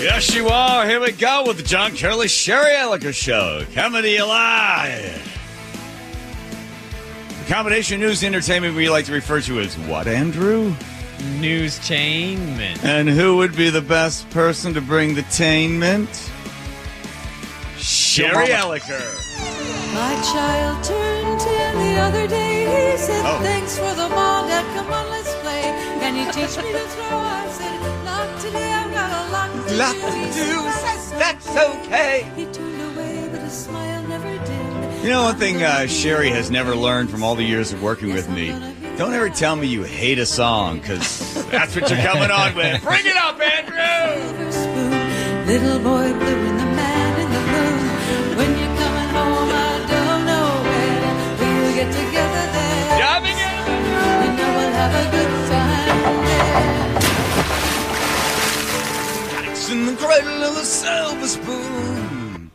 Yes, you are. Here we go with the John Curley Sherry Elliker Show. Coming to you live. The combination news and entertainment we like to refer to as what, Andrew? News Newstainment. And who would be the best person to bring the tainment? Sherry Elliker. My child turned ten the other day. He said, Oh. Thanks for the ball, Dad. Come on, let's play. Can you teach me to throw? Smile never dimmed. You know, one thing uh, Sherry has never learned from all the years of working with me don't ever tell me you hate a song, because that's what you're coming on with. Bring it up, Andrew! Little boy blue and the man in the moon. When you're coming home, I don't know when. We'll get together there. Diving in. You know we'll have a good time there. It's in the cradle of the silver spoon.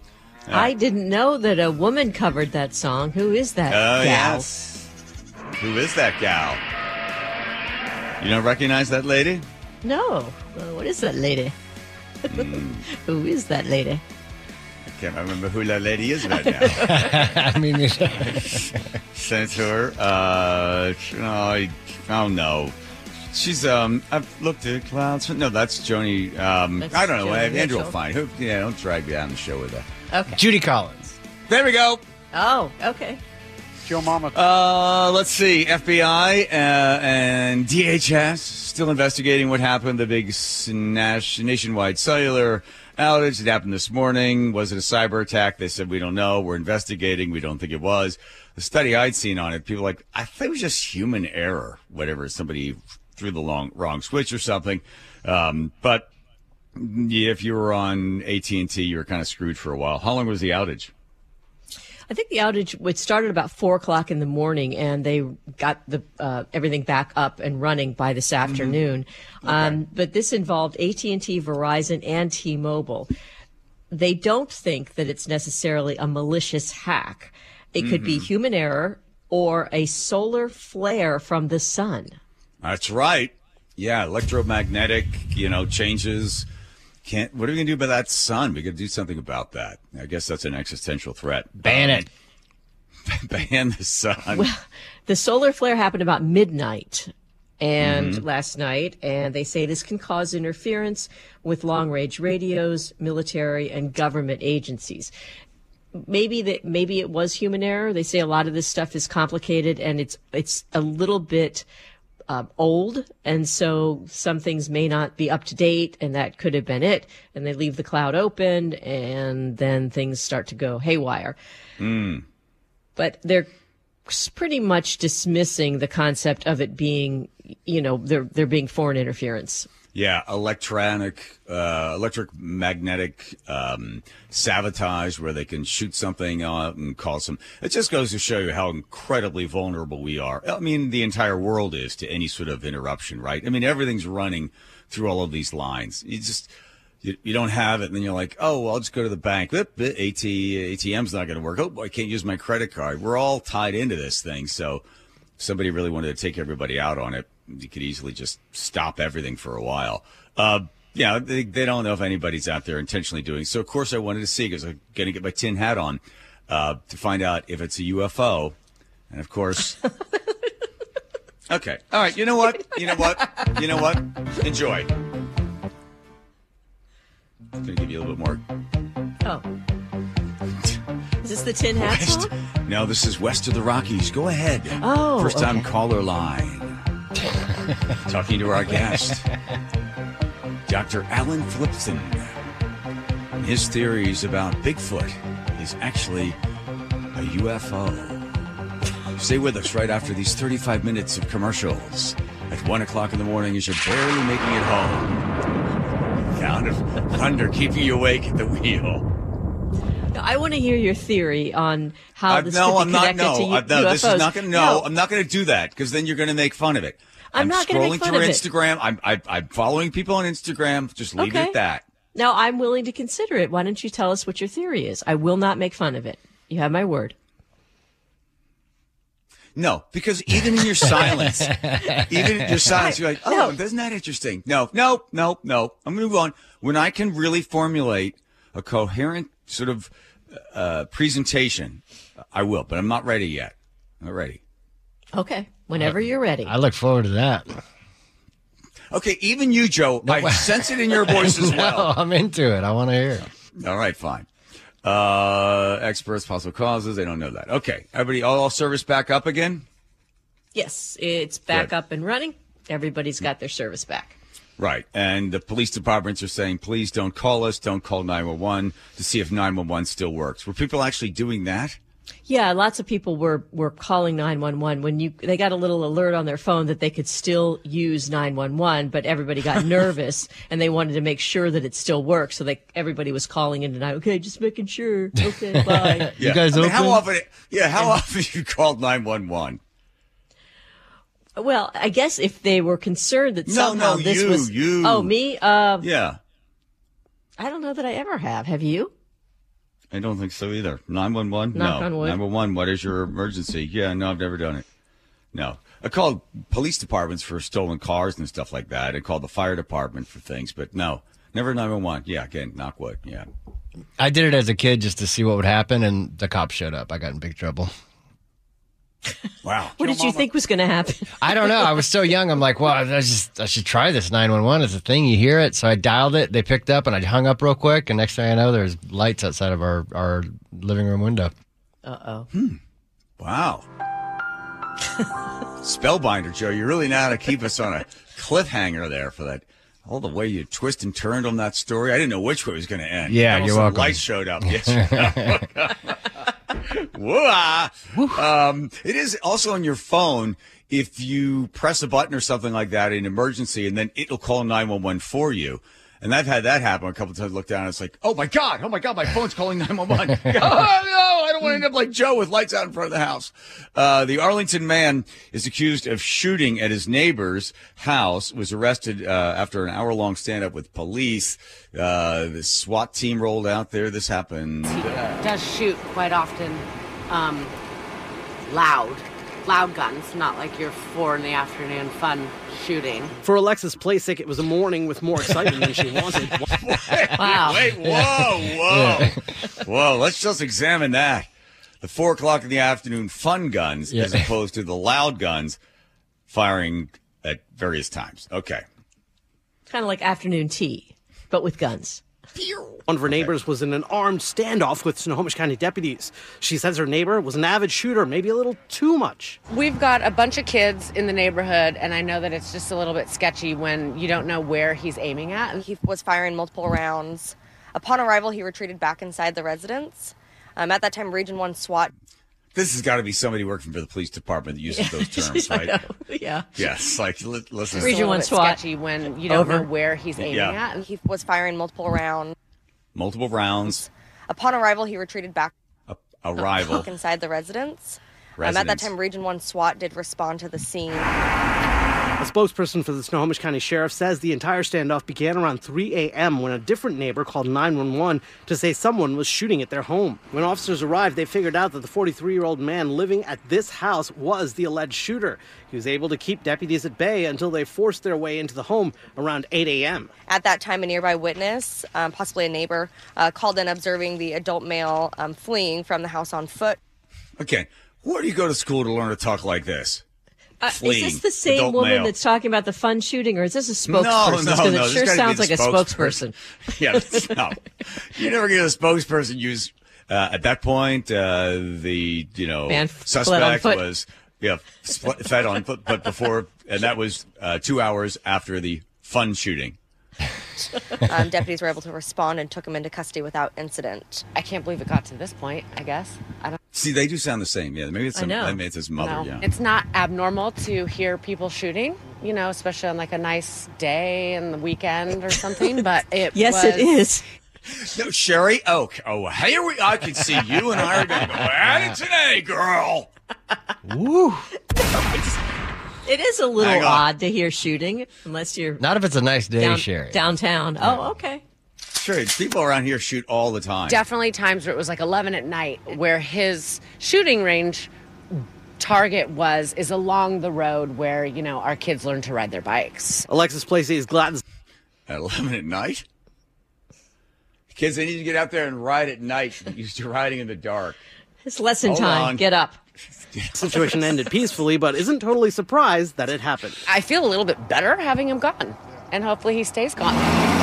I didn't know that a woman covered that song. Who is that Oh, gal? yes. Who is that gal? You don't recognize that lady? No. Well, what is that lady? Hmm. Who is that lady? I can't remember who that lady is right now. I mean, it's- Senator, uh, oh, I don't know. She's, um, I've looked at clouds. No, that's Joni. Um, That's I don't know. Joni Andrew will find. Who, yeah, don't drag me down the show with that. Okay. Judy Collins. There we go. Oh, okay. Joe Mama. Uh, let's see. FBI uh, and DHS still investigating what happened. The big s- nas- nationwide cellular outage that happened this morning. Was it a cyber attack? They said we don't know. We're investigating. We don't think it was. The study I'd seen on it, people were like I think it was just human error. Whatever, somebody threw the long wrong switch or something. Um, but if you were on AT and T, you were kind of screwed for a while. How long was the outage? I think the outage it started about four o'clock in the morning, and they got the uh, everything back up and running by this Mm-hmm. afternoon. Um, but this involved AT and T, Verizon, and T-Mobile. They don't think that it's necessarily a malicious hack. It could Mm-hmm. be human error or a solar flare from the sun. That's right. Yeah, electromagnetic, you know, changes. Can't. What are we gonna do about that sun? We got to do something about that. I guess that's an existential threat. Ban it. Ban the sun. Well, the solar flare happened about midnight and Mm-hmm. last night, and they say this can cause interference with long range radios, military, and government agencies. Maybe that maybe it was human error. They say a lot of this stuff is complicated and it's it's a little bit um, old, and so some things may not be up to date, and that could have been it. And they leave the cloud open, and then things start to go haywire but they're pretty much dismissing the concept of it being, you know, there there being foreign interference. Yeah, electronic, uh, electric magnetic um, sabotage, where they can shoot something out and cause some. It just goes to show you how incredibly vulnerable we are. I mean, the entire world is to any sort of interruption, right? I mean, everything's running through all of these lines. You just you, you don't have it, and then you're like, oh, well, I'll just go to the bank. Oop, AT, ATM's not going to work. Oh, I can't use my credit card. We're all tied into this thing. So, somebody really wanted to take everybody out on it, you could easily just stop everything for a while. Uh, yeah, they, they don't know if anybody's out there intentionally doing. So, of course, I wanted to see because I'm going to get my tin hat on uh, to find out if it's a UFO, and of course. Okay. All right. You know what? You know what? You know what? Enjoy. I'm going to give you a little bit more. Oh, is this the tin hat song? No, this is west of the Rockies. Go ahead. Oh, First time okay. caller line. Talking to our guest, Dr. Alan Flipson. His theories about Bigfoot is actually a UFO. Stay with us right after these 35 minutes of commercials at 1 o'clock in the morning as you're barely making it home. Sound of thunder keeping you awake at the wheel. I want to hear your theory on how I- this no, could I'm be not. connected No, to U- I- no. This is UFOs. not going to. No, I'm not going to do that because then you're going to make fun of it. I'm not gonna scrolling make fun through of it. Instagram. I'm I, I'm following people on Instagram. Just leave it at that. No, I'm willing to consider it. Why don't you tell us what your theory is? I will not make fun of it. You have my word. No, because even in your silence, even in your silence, you're like, oh, No. isn't that interesting? No, no, no, no. I'm going to move on. When I can really formulate a coherent sort of uh, presentation, I will, but I'm not ready yet. I'm not ready. Okay. Whenever you're ready. I look forward to that. Okay, even you, Joe, I sense it in your voice as well. Oh, I'm into it. I want to hear it. All right, fine. Uh, experts, possible causes. They don't know that. Okay, everybody, all, all service back up again. Yes, it's back Good. up and running. Everybody's got their service back. Right. And the police departments are saying, please don't call us. Don't call 911 to see if 911 still works. Were people actually doing that? Yeah, lots of people were were calling 911 when you they got a little alert on their phone that they could still use 911, but everybody got nervous and they wanted to make sure that it still works. So they everybody was calling in tonight. Okay, just making sure. Okay, bye. You guys I mean, how often? Yeah, how often you called 911? well, I guess if they were concerned that No, somehow no, this you, was you. oh me, uh, Yeah. I don't know that I ever have. Have you? I don't think so either. 911? Knock no. on wood. 911, what is your emergency? Yeah, no, I've never done it. No. I called police departments for stolen cars and stuff like that. I called the fire department for things, but no. Never 911. Yeah, again, knock wood. Yeah. I did it as a kid just to see what would happen, and the cops showed up. I got in big trouble. Wow. What did you think was going to happen? I don't know. I was so young. I'm like, well, I just I should try this 911. It's a thing. You hear it. So I dialed it. They picked up, and I hung up real quick. And next thing I know, there's lights outside of our our living room window. Uh oh. Hmm. Wow. Spellbinder, Joe. You really know how to keep us on a cliffhanger there for that. All the way you twist and turned on that story. I didn't know which way it was going to end. Yeah, All you're some welcome. Lights showed up. Yes. Whoa. Um, it is also on your phone. If you press a button or something like that in emergency, and then it'll call 911 for you. And I've had that happen a couple times. Look down, and it's like, oh my god, oh my god, my phone's calling 911. oh no, I don't want to end up like Joe with lights out in front of the house. Uh, the Arlington man is accused of shooting at his neighbor's house. Was arrested uh, after an hour-long stand-up with police. Uh, the SWAT team rolled out there. This happened. uh, does shoot quite often um, loud, loud guns, not like your four in the afternoon fun shooting. For Alexis Plasik, it was a morning with more excitement than she wanted. Wow. Wait, whoa, whoa, whoa! Let's just examine that. The four o'clock in the afternoon fun guns, Yeah. as opposed to the loud guns firing at various times. Okay. Kind of like afternoon tea, but with guns. One of her neighbors was in an armed standoff with Snohomish County deputies. She says her neighbor was an avid shooter, maybe a little too much. We've got a bunch of kids in the neighborhood, and I know that it's just a little bit sketchy when you don't know where he's aiming at. He was firing multiple rounds. Upon arrival, he retreated back inside the residence. Um, at that time, Region 1 SWAT This has got to be somebody working for the police department that uses those terms, I right? know. Yeah. Yes. Like, li- listen. Region one SWAT. sketchy when you don't Over. know where he's aiming Yeah. at. he was firing multiple rounds. Multiple rounds. Upon arrival, he retreated back A, arrival. inside the residence. Um, at that time, Region 1 SWAT did respond to the scene. A spokesperson for the Snohomish County Sheriff says the entire standoff began around 3 a.m. when a different neighbor called 911 to say someone was shooting at their home. When officers arrived, they figured out that the 43 year old man living at this house was the alleged shooter. He was able to keep deputies at bay until they forced their way into the home around 8 a.m. At that time, a nearby witness, um, possibly a neighbor, uh, called in observing the adult male um, fleeing from the house on foot. Okay. Where do you go to school to learn to talk like this? Uh, is this the same woman male. that's talking about the fun shooting, or is this a spokesperson? no, Because no. it This sure sounds like a spokesperson. yeah, no. You never get a spokesperson use uh, at that point. Uh, the you know Man suspect foot. was yeah spl- fed on foot, but before and that was uh, two hours after the fun shooting. Um, deputies were able to respond and took him into custody without incident. I can't believe it got to this point, I guess. I don't See, they do sound the same. Yeah, maybe it's I some, know. maybe it's his mother. know. Yeah, It's not abnormal to hear people shooting, you know, especially on like a nice day and the weekend or something, but it Yes, it was- is. no Sherry. Oh, oh, here we. I can see you and I are going to go at it today, girl. Woo. It is a little odd to hear shooting, unless you're Not if it's a nice day, down, Sherry. downtown. Oh, okay. Sherry, people around here shoot all the time. definitely times where it was like 11 at night where his shooting range Target was is along the road where you know our kids learn to ride their bikes. Alexis Placey is glad At 11 at night? Kids, they need to get out there and ride at night. Used to riding in the dark. It's lesson Hold time. on. Get up. situation ended peacefully, but isn't totally surprised that it happened. I feel a little bit better having him gone, and hopefully he stays gone.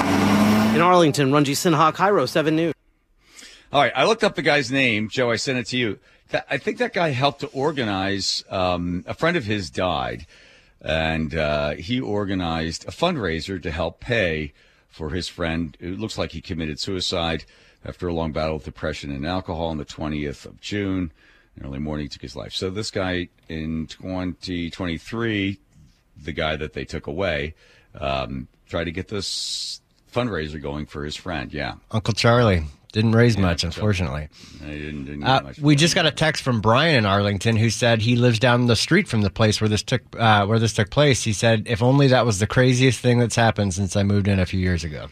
In Arlington, Ranji Sinha, KIRO 7 News. All right, I looked up the guy's name. Joe, I sent it to you. I think that guy helped to organize. Um, a friend of his died, and uh, he organized a fundraiser to help pay for his friend. It looks like he committed suicide after a long battle with depression and alcohol on the 20th of June. Early morning, took his life. So this guy in 2023, the guy that they took away, um, tried to get this fundraiser going for his friend. Yeah, Uncle Charlie didn't raise much, so- unfortunately. I didn't, didn't get Uh, much we just got a text from Brian in Arlington who said he lives down the street from the place where this took uh, where this took place. He said, "If only that was the craziest thing that's happened since I moved in a few years ago."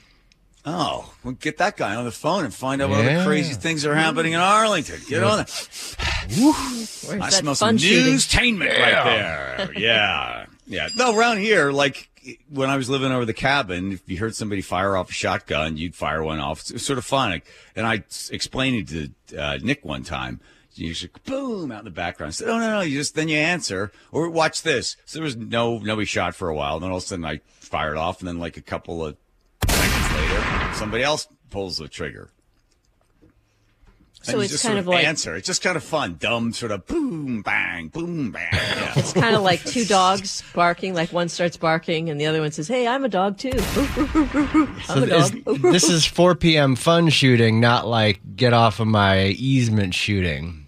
Oh, well, get that guy on the phone and find out what other crazy things are happening in Arlington. Get on it. I that smell fun some shooting? newstainment right there. Yeah. Yeah. No, around here, like when I was living over the cabin, if you heard somebody fire off a shotgun, you'd fire one off. It was sort of fun. And I explained it to uh, Nick one time. You just boom out in the background. I said, "Oh no, no!" You just then you answer or watch this. So there was no nobody shot for a while. Then all of a sudden I fired off, and then like a couple of seconds later, somebody else pulls the trigger. So and it's just kind sort of like- answer. It's just kind of fun, dumb sort of boom, bang, boom, bang. Yeah. It's kind of like two dogs barking. Like one starts barking, and the other one says, "Hey, I'm a dog too." I'm a is- this is 4 p.m. fun shooting, not like get off of my easement shooting.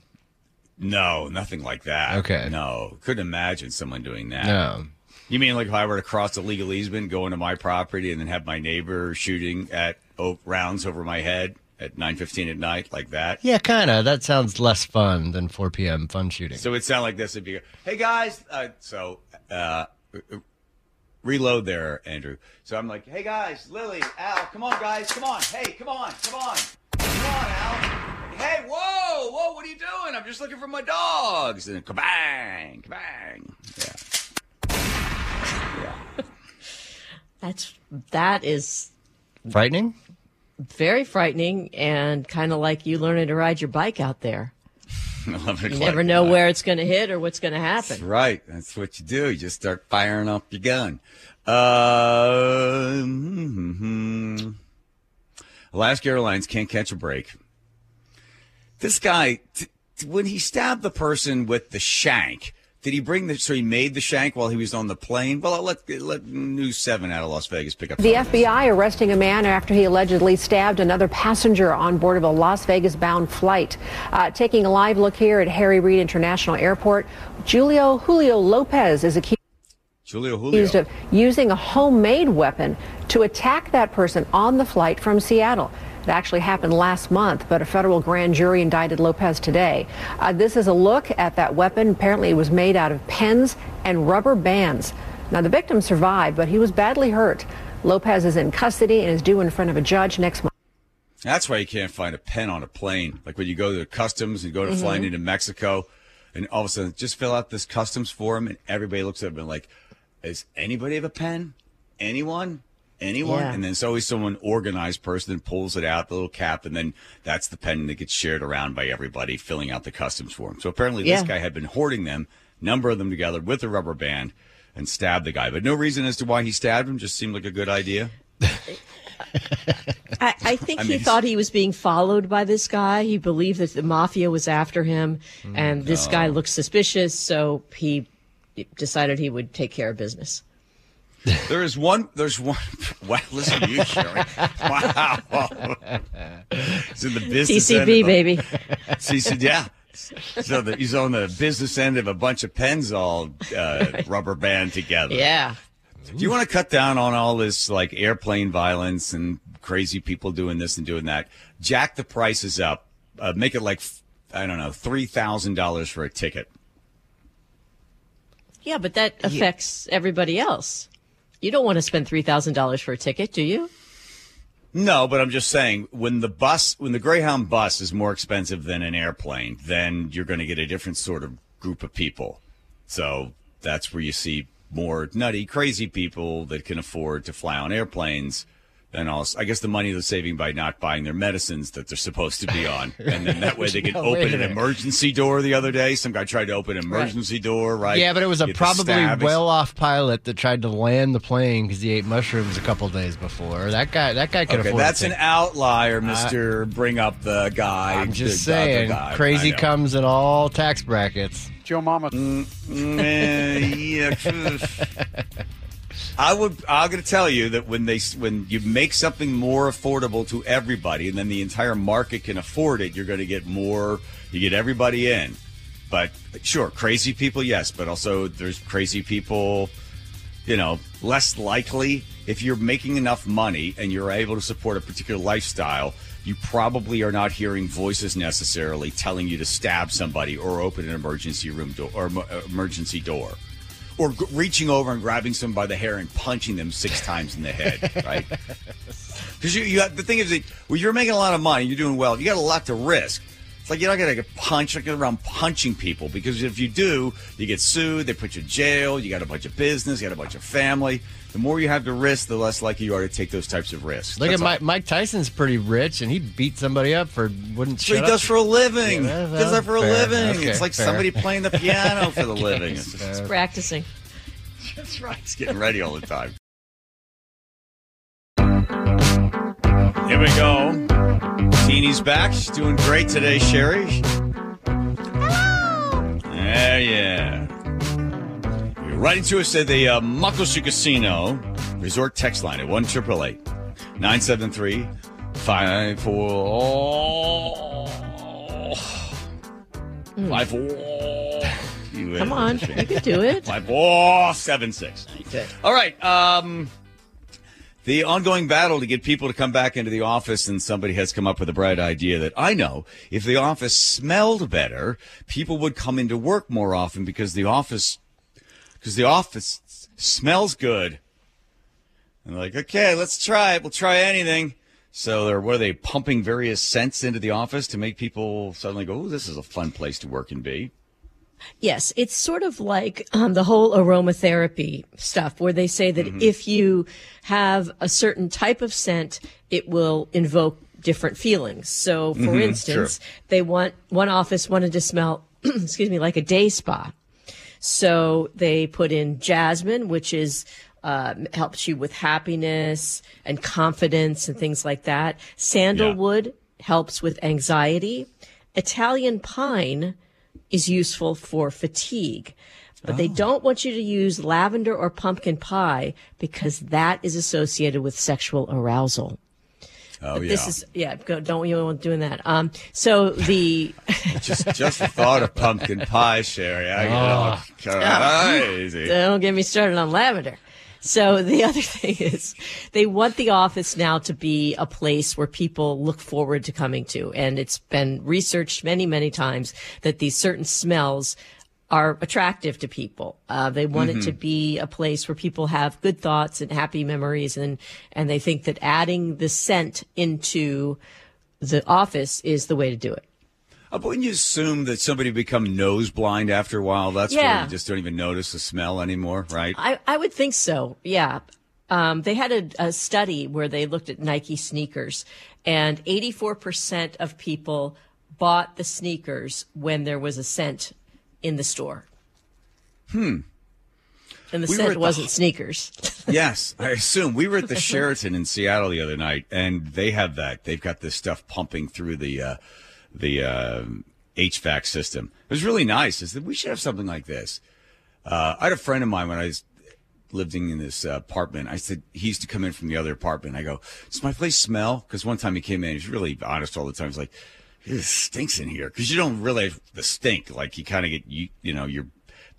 No, nothing like that. Okay. No, couldn't imagine someone doing that. No. You mean like if I were to cross a legal easement, go into my property, and then have my neighbor shooting at rounds over my head at 9:15 at night, like that? Yeah, kind of. That sounds less fun than 4 p.m. fun shooting. So it'd sound like this. It'd be, "Hey guys," uh, so uh, reload there, Andrew. So I'm like, "Hey guys, Lily, Al, come on, guys, come on, hey, come on, come on, come on, Al." Hey, whoa, whoa, what are you doing? I'm just looking for my dogs. And then kabang, kabang. Yeah. That's that is Frightening? Very frightening and kind of like you learning to ride your bike out there. You never know where it's going to hit or what's going to That's happen. right. That's what you do. You just start firing off your gun. Uh, mhm. Alaska Airlines can't catch a break. This guy, t- t- when he stabbed the person with the shank, did he bring the? So he made the shank while he was on the plane. Well, I'll let let News Seven out of Las Vegas pick up. The this. FBI arresting a man after he allegedly stabbed another passenger on board of a Las Vegas bound flight. Uh, taking a live look here at Harry Reid International Airport, Julio Julio Lopez is accused. Julio Julio. accused of using a homemade weapon to attack that person on the flight from Seattle. It actually happened last month, but a federal grand jury indicted Lopez today. Uh, this is a look at that weapon. Apparently, it was made out of pens and rubber bands. Now, the victim survived, but he was badly hurt. Lopez is in custody and is due in front of a judge next month. That's why you can't find a pen on a plane. Like when you go to the customs and go to flying into Mexico, and all of a sudden just fill out this customs form, and everybody looks at and like, "Does anybody have a pen? Anyone? Anyone?" Yeah. And then it's always someone organized person that pulls it out, the little cap, and then that's the pen that gets shared around by everybody filling out the customs form. So apparently this guy had been hoarding them, number of them together with a rubber band, and stabbed the guy. But no reason as to why he stabbed him. Just seemed like a good idea. I, I think I he thought he was being followed by this guy. He believed that the mafia was after him, and this guy looked suspicious, so he decided he would take care of business. There is one. There's one. Wow, listen to you, Sherry. Wow. It's in the business. end TCB, of a- baby. CC, yeah. So the, he's on the business end of a bunch of pens all uh, rubber band together. Yeah. Do you want to cut down on all this like airplane violence and crazy people doing this and doing that? Jack the prices up. Uh, make it like I don't know three thousand dollars for a ticket. Yeah, but that affects everybody else. You don't want to spend $3,000 for a ticket, do you? No, but I'm just saying when the bus, when the Greyhound bus is more expensive than an airplane, then you're going to get a different sort of group of people. So that's where you see more nutty, crazy people that can afford to fly on airplanes. And also, I guess the money they're saving by not buying their medicines that they're supposed to be on, and then that way they can No, open an emergency door. The other day, some guy tried to open an emergency door. Right? Yeah, but it was a probably well-off pilot that tried to land the plane because he ate mushrooms a couple days before. That guy, that guy could Okay, afford. that's an outlier, Mister. Bring up the guy. I'm just the- the- the saying, guy. crazy comes in all tax brackets. Joe Mama. Eh, yeah. I would. I'm going to tell you that when they when you make something more affordable to everybody, and then the entire market can afford it, you're going to get more. You get everybody in. But sure, crazy people, yes, but also there's crazy people. You know, less likely if you're making enough money and you're able to support a particular lifestyle. You probably are not hearing voices necessarily telling you to stab somebody or open an emergency room door or emergency door or g- reaching over and grabbing someone by the hair and punching them six times in the head, right? Because you, you have, the thing is that when you're making a lot of money, you're doing well, you got a lot to risk. It's like you're not going to get punched, not get around punching people because if you do, you get sued, they put you in jail, you got a bunch of business, you got a bunch of family. The more you have to risk, the less likely you are to take those types of risks. Look That's at. Mike, Mike Tyson's pretty rich, and he beat somebody up for wouldn't. That's what shut he does up. for a living. Yeah, He does that for a living. Okay, it's like fair. somebody playing the piano for the living. It's just- It's practicing. That's right. He's getting ready all the time. Here we go. Teeny's back. She's doing great today, Sherry. Hello. Yeah, yeah. You're writing to us at the uh, Muckleshoot Casino Resort text line at 1 973 Come on, you can do it. 5476. Okay. All right. Um, the ongoing battle to get people to come back into the office, and somebody has come up with a bright idea that I know if the office smelled better, people would come into work more often because the office because the office smells good. And like, okay, let's try it. We'll try anything. So they're what are they pumping various scents into the office to make people suddenly go, "Oh, this is a fun place to work and be." Yes, it's sort of like um, the whole aromatherapy stuff, where they say that Mm-hmm. if you have a certain type of scent, it will invoke different feelings. So, for Mhm, instance, sure. they want one office wanted to smell, excuse me, like a day spa. So they put in jasmine, which is uh, helps you with happiness and confidence and things like that. Sandalwood helps with anxiety. Italian pine is useful for fatigue. But Oh. they don't want you to use lavender or pumpkin pie because that is associated with sexual arousal. Oh But yeah. This is yeah. Go, don't you want doing that? Um. So the just just the thought of pumpkin pie, Sherry. I Oh. get all crazy. Don't get me started on lavender. So the other thing is they want the office now to be a place where people look forward to coming to. And it's been researched many, many times that these certain smells are attractive to people. Uh, they want it to Mhm. be a place where people have good thoughts and happy memories and, and they think that adding the scent into the office is the way to do it. Uh, but wouldn't you assume that somebody become nose blind after a while? That's where Yeah. you just don't even notice the smell anymore, right? I, I would think so. Yeah. Um, they had a, a study where they looked at Nike sneakers, and 84% of people bought the sneakers when there was a scent in the store. Hmm. And the We scent the- wasn't sneakers. yes, I assume. We were at the Sheraton in Seattle the other night, and they have that. They've got this stuff pumping through the uh, the uh, HVAC system. It was really nice. I said we should have something like this. Uh, I had a friend of mine when I was living in this uh, apartment. I said he used to come in from the other apartment. I go, "Does my place smell?" Because one time he came in, he's really honest all the time. He's like, "It stinks in here," because you don't realize the stink. Like you kind of get you, you know, you're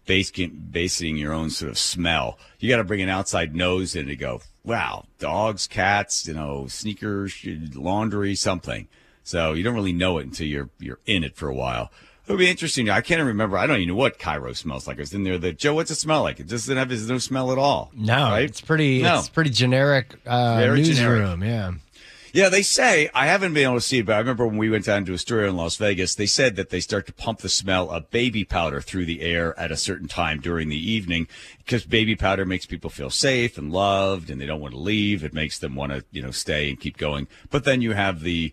basing basing your own sort of smell. You got to bring an outside nose in to go. Wow, dogs, cats, you know, sneakers, laundry, something. So you don't really know it until you're you're in it for a while. It would be interesting. I can't even remember. I don't even know what KIRO smells like. I was in there. The Joe, what's it smell like? It doesn't have no smell at all. No, right? it's pretty. No. It's pretty generic uh, Very newsroom. generic. Yeah. Yeah, they say I haven't been able to see it, but I remember when we went down to Astoria in Las Vegas, they said that they start to pump the smell of baby powder through the air at a certain time during the evening because baby powder makes people feel safe and loved, and they don't want to leave. It makes them want to, you know, stay and keep going. But then you have the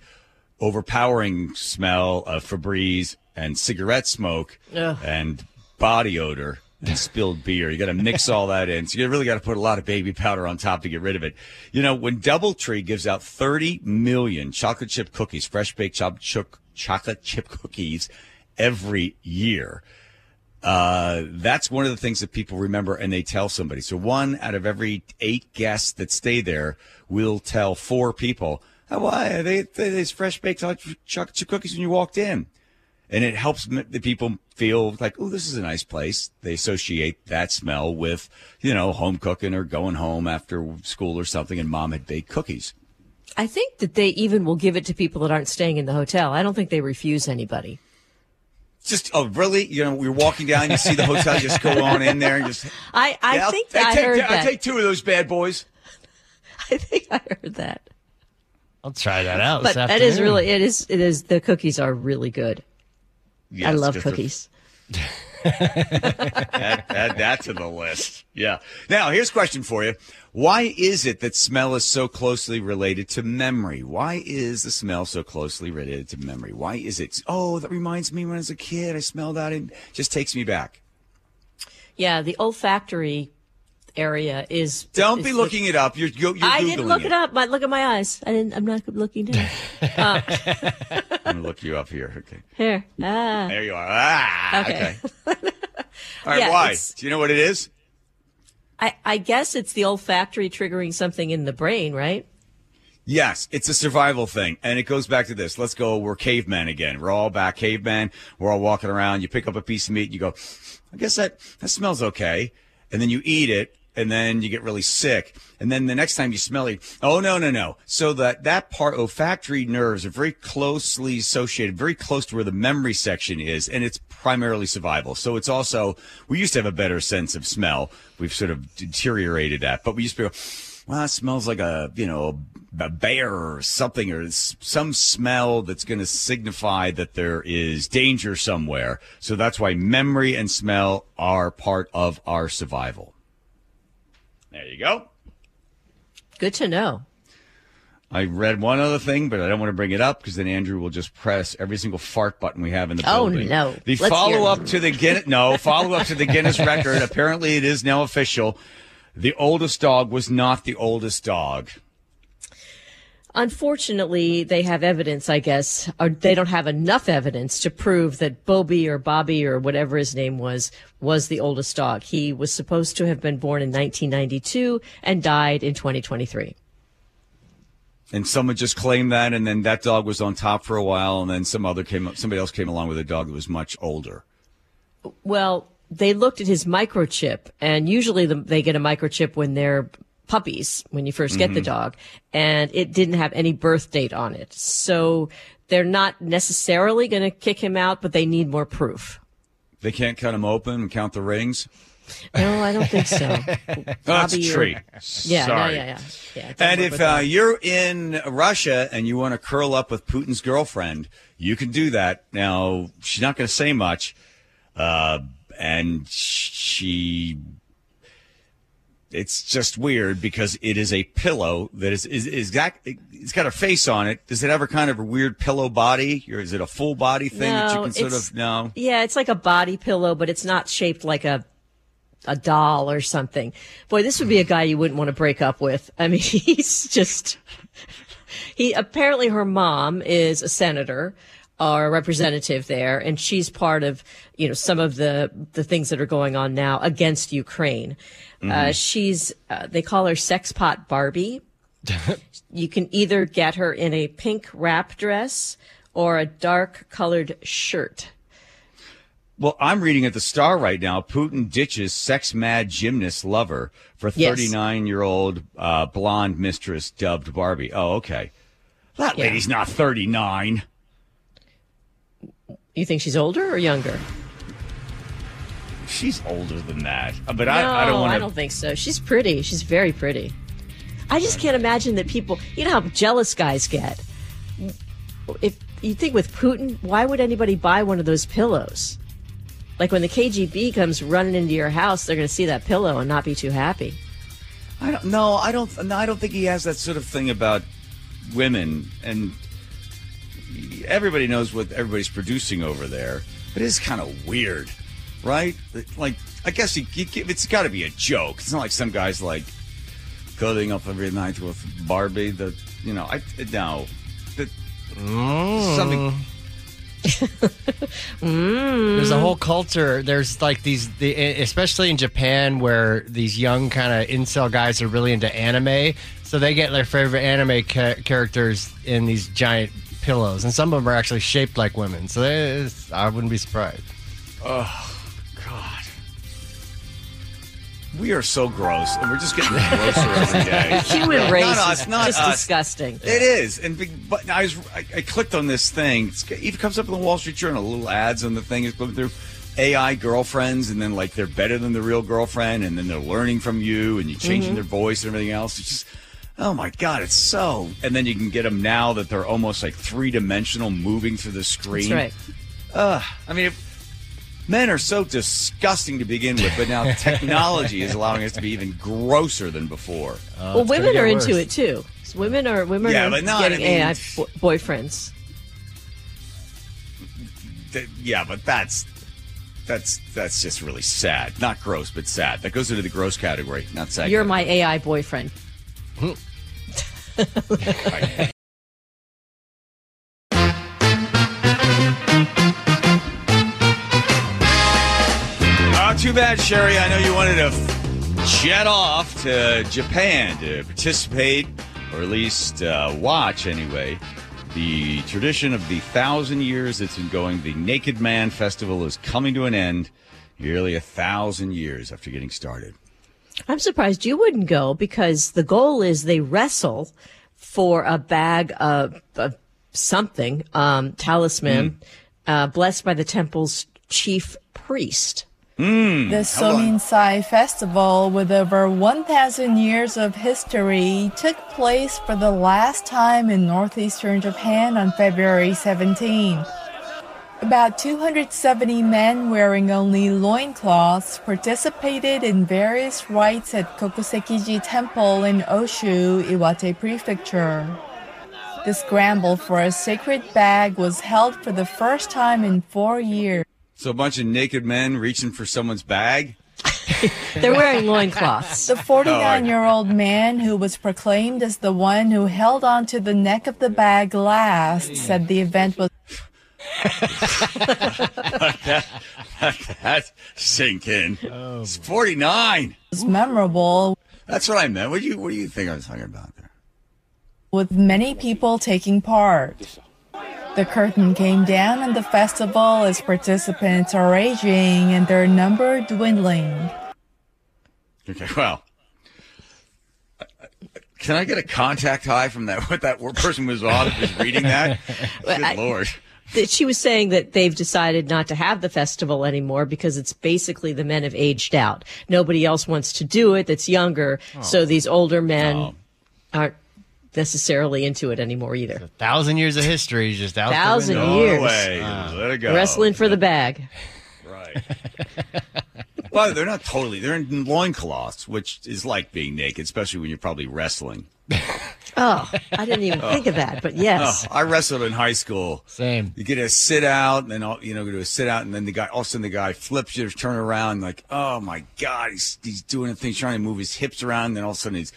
overpowering smell of Febreze and cigarette smoke Ugh. and body odor and spilled beer. You got to mix all that in. So you really got to put a lot of baby powder on top to get rid of it. You know, when DoubleTree gives out 30 million chocolate chip cookies, fresh baked chocolate chip, chocolate chip cookies every year, uh, that's one of the things that people remember and they tell somebody. So one out of every eight guests that stay there will tell four people, why they, they, there's fresh baked chocolate chip cookies when you walked in and it helps the people feel like, oh, this is a nice place. They associate that smell with, you know, home cooking or going home after school or something, and mom had baked cookies. I think that they even will give it to people that aren't staying in the hotel. I don't think they refuse anybody. Just, oh, really? You know, you're walking down, you see the hotel, just go on in there and just. I, I Yeah, think I I take, heard I that. take two of those bad boys. I think I heard that. I'll try that out. But this that is really it is it is the cookies are really good. I love just a- cookies. add, add that to the list. Yeah. Now, here's a question for you. Why is it that smell is so closely related to memory? Why is the smell so closely related to memory? Why is it? Oh, that reminds me when I was a kid. I smelled that. It just takes me back. Yeah, the olfactory area is. Don't is be the- looking it up. You're, you're, you're I didn't look it. it up. But look at my eyes. I didn't. I'm not looking down. I'm going to look you up here. Okay. Here. Ah. There you are. Ah, Okay. okay. All right. Yeah, why? Do you know what it is? I, I guess it's the olfactory triggering something in the brain, right? Yes, it's a survival thing. And it goes back to this. Let's go. We're cavemen again. We're all back cavemen. We're all walking around. You pick up a piece of meat and you go, I guess that, that smells okay. And then you eat it and then you get really sick. And then the next time you smell it, oh, no, no, no. So that, that part, olfactory nerves are very closely associated, very close to where the memory section is. And it's primarily survival. So it's also, we used to have a better sense of smell. We've sort of deteriorated that, but we used to go, well, it smells like a, you know, a bear or something, or some smell that's going to signify that there is danger somewhere. So that's why memory and smell are part of our survival. There you go. Good to know. I read one other thing, but I don't want to bring it up because then Andrew will just press every single fart button we have in the Oh, building. no. The Let's follow up to the Guinness, no, follow up to the Guinness record. Apparently, it is now official. The oldest dog was not the oldest dog. Unfortunately, they have evidence, I guess, or they don't have enough evidence to prove that Bobby or Bobby or whatever his name was was the oldest dog. He was supposed to have been born in 1992 and died in 2023. and someone just claimed that, and then that dog was on top for a while, and then some other came, up, somebody else came along with a dog that was much older. Well, they looked at his microchip, and usually the, they get a microchip when they're puppies, when you 1st get the dog, and it didn't have any birth date on it. So they're not necessarily going to kick him out, but they need more proof. They can't cut him open and count the rings. No, I don't think so. Oh, that's a treat. Yeah, Sorry. yeah, yeah. yeah doesn't And if uh, you're in Russia and you want to curl up with Putin's girlfriend, you can do that. Now, she's not going to say much, uh, and she. It's just weird because it is a pillow that is is is got it's got a face on it. Does it have a kind of a weird pillow body, or is it a full body thing that you can sort of no? Yeah, it's like a body pillow, but it's not shaped like a a doll or something. Boy, this would be a guy you wouldn't want to break up with. I mean, he's just he apparently her mom is a senator a representative there and she's part of you know some of the the things that are going on now against Ukraine. Uh, she's uh, they call her sex pot Barbie. you can either get her in a pink wrap dress or a dark colored shirt. Well, I'm reading at the Star right now. Putin ditches sex mad gymnast lover for 39 year old uh, blonde mistress dubbed Barbie. Oh, okay. That Yeah. lady's not 39. You think she's older or younger? She's older than that. But I, I don't No, want I don't think so. She's pretty. She's very pretty. I just can't imagine that people. You know how jealous guys get. If you think with Putin, why would anybody buy one of those pillows? Like when the KGB comes running into your house, they're going to see that pillow and not be too happy. I don't. No, I don't. No, I don't think he has that sort of thing about women. And everybody knows what everybody's producing over there. But It is kind of weird, right? Like, I guess he, he, it's got to be a joke. It's not like some guys like cuddling up every night with Barbie. That you know, I no, that mm. something. Mm. There's a whole culture. There's like these, the, especially in Japan, where these young kind of incel guys are really into anime. So they get their favorite anime ca- characters in these giant pillows, and some of them are actually shaped like women. So it's- I wouldn't be surprised. Oh God, we are so gross, and we're just getting grosser every day. Human race no, is it's not just us. disgusting. It is, and but I was I, I clicked on this thing. It's, it comes up in the Wall Street Journal. Little ads on the thing. It's going through AI girlfriends, and then like they're better than the real girlfriend, and then they're learning from you, and you're changing Mhm. their voice and everything else. It's just. Oh my God! It's so, and then you can get them now that they're almost like three dimensional, moving through the screen. That's right. Ugh. I mean, if, men are so disgusting to begin with, but now technology is allowing us to be even grosser than before. Oh, well, women are into it too. So women are women Yeah, are but not- getting I mean- AI bo- boyfriends. Th- yeah, but that's that's that's just really sad. Not gross, but sad. That goes into the gross category, not sad. You're my AI boyfriend. Hmm. Oh, too bad, Sherry. I know you wanted to jet off to Japan to participate, or at least uh, watch anyway. The tradition of the thousand years that's been going, the Naked Man Festival is coming to an end nearly a thousand years after getting started. I'm surprised you wouldn't go because the goal is they wrestle for a bag of, of something, um, talisman, uh, blessed by the temple's chief priest. The Sominsai Festival, with over 1,000 years of history, took place for the last time in northeastern Japan on February 17. About 270 men wearing only loincloths participated in various rites at Kokusekiji Temple in Oshu, Iwate Prefecture. The scramble for a sacred bag was held for the first time in four years. So a bunch of naked men reaching for someone's bag. They're wearing loincloths. The 49 year old man who was proclaimed as the one who held on to the neck of the bag last said the event was that, that, that sink in. Oh, it's 49. It's memorable, That's what I meant. What do you What do you think I was talking about there? with many people taking part. The curtain came down on the festival as participants are aging and their number dwindling. Okay, well, can I get a contact high from that? What that person was on that was reading that? Good I- lord. That she was saying that they've decided not to have the festival anymore because it's basically the men have aged out. Nobody else wants to do it that's younger. So oh. these older men oh. aren't necessarily into it anymore either. Thousand years of history just out Thousand the years. No way. Uh, Let it go. Wrestling for the bag. Right. But they're not totally. They're in loincloths, which is like being naked, especially when you're probably wrestling. Oh, I didn't even think of that, but yes. Oh, I wrestled in high school. Same. You get a sit out, and then you know, go to a sit out, and then the guy, all of a sudden, the guy flips you, turn around, like, oh my god, he's he's doing a thing, trying to move his hips around, and then all of a sudden, he's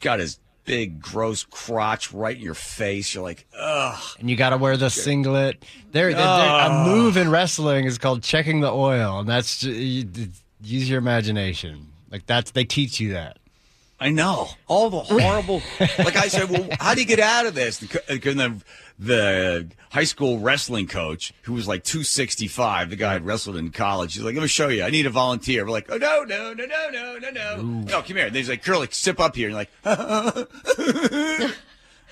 got his big, gross crotch right in your face. You're like, ugh. And you got to wear the singlet. There, there- a move in wrestling is called checking the oil, and that's ju- you, use your imagination. Like that's they teach you that. I know all the horrible. like I said, well, how do you get out of this? And uh, the, the high school wrestling coach, who was like 265, the guy had wrestled in college. He's like, "Let me show you. I need a volunteer." We're like, "Oh no, no, no, no, no, no, no, no! Come here." And he's like, "Curly, sip up here." And you're like,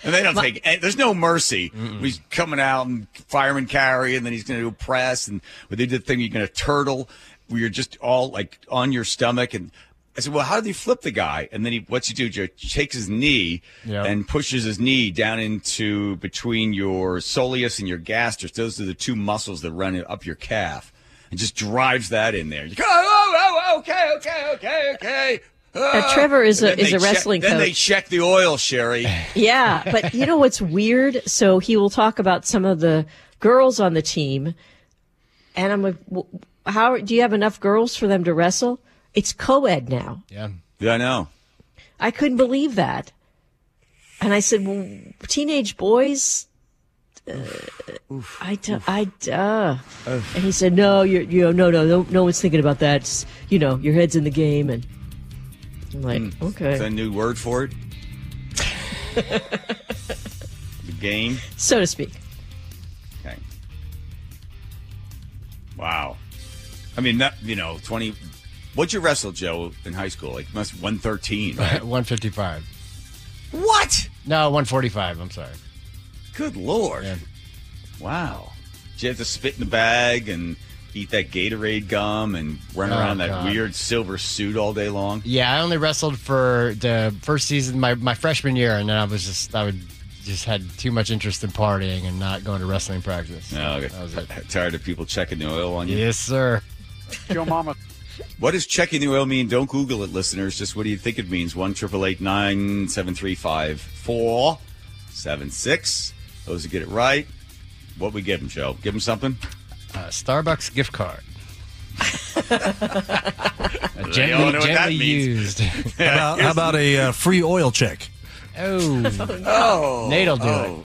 and they don't take. and There's no mercy. He's coming out and fireman carry, and then he's going to do a press, and when they did the thing, you're going to turtle, where you're just all like on your stomach and I said, well, how did he flip the guy? And then he, what's he do? Joe takes his knee Yeah. and pushes his knee down into between your soleus and your gastrus. Those are the two muscles that run up your calf, and just drives that in there. You go, oh, oh, oh, okay, okay, okay, okay. Uh, Trevor is a is they a check- wrestling Then they check the oil, Sherry. Yeah, but you know what's weird? So he will talk about some of the girls on the team, and I'm like, "How do you have enough girls for them to wrestle?" It's co-ed now. Yeah. Yeah, I know. I couldn't believe that, and I said, "Well, teenage boys." Uh, I, d- I, d- uh. and he said, "No, you're, you know, no, no, no, no one's thinking about that. It's, you know, your head's in the game." And I'm like, Is "Okay." that a new word for it? the game. so to speak. Okay. Wow. I mean, that you know, twenty. What'd you wrestle, Joe, in high school? Like, must one thirteen, right? 155. what? No, 145. I'm sorry. Good lord! Yeah. Wow. Did you have to spit in the bag and eat that Gatorade gum and run Oh, around that God. weird silver suit all day long? Yeah, I only wrestled for the first season, my, my freshman year, and then I was just, I would just had too much interest in partying and not going to wrestling practice. No, okay. That was it. Tired of people checking the oil on you. Yes, sir. Joe Mama. What does checking the oil mean? Don't Google it, listeners. Just what do you think it means? One triple eight nine seven three five four seven six. Those who get it right, what we give them, Joe? Give them something. Uh, Starbucks gift card. They all know gently what that gently means. used. How about, how about a uh, free oil check? oh, Oh, Nate'll do oh.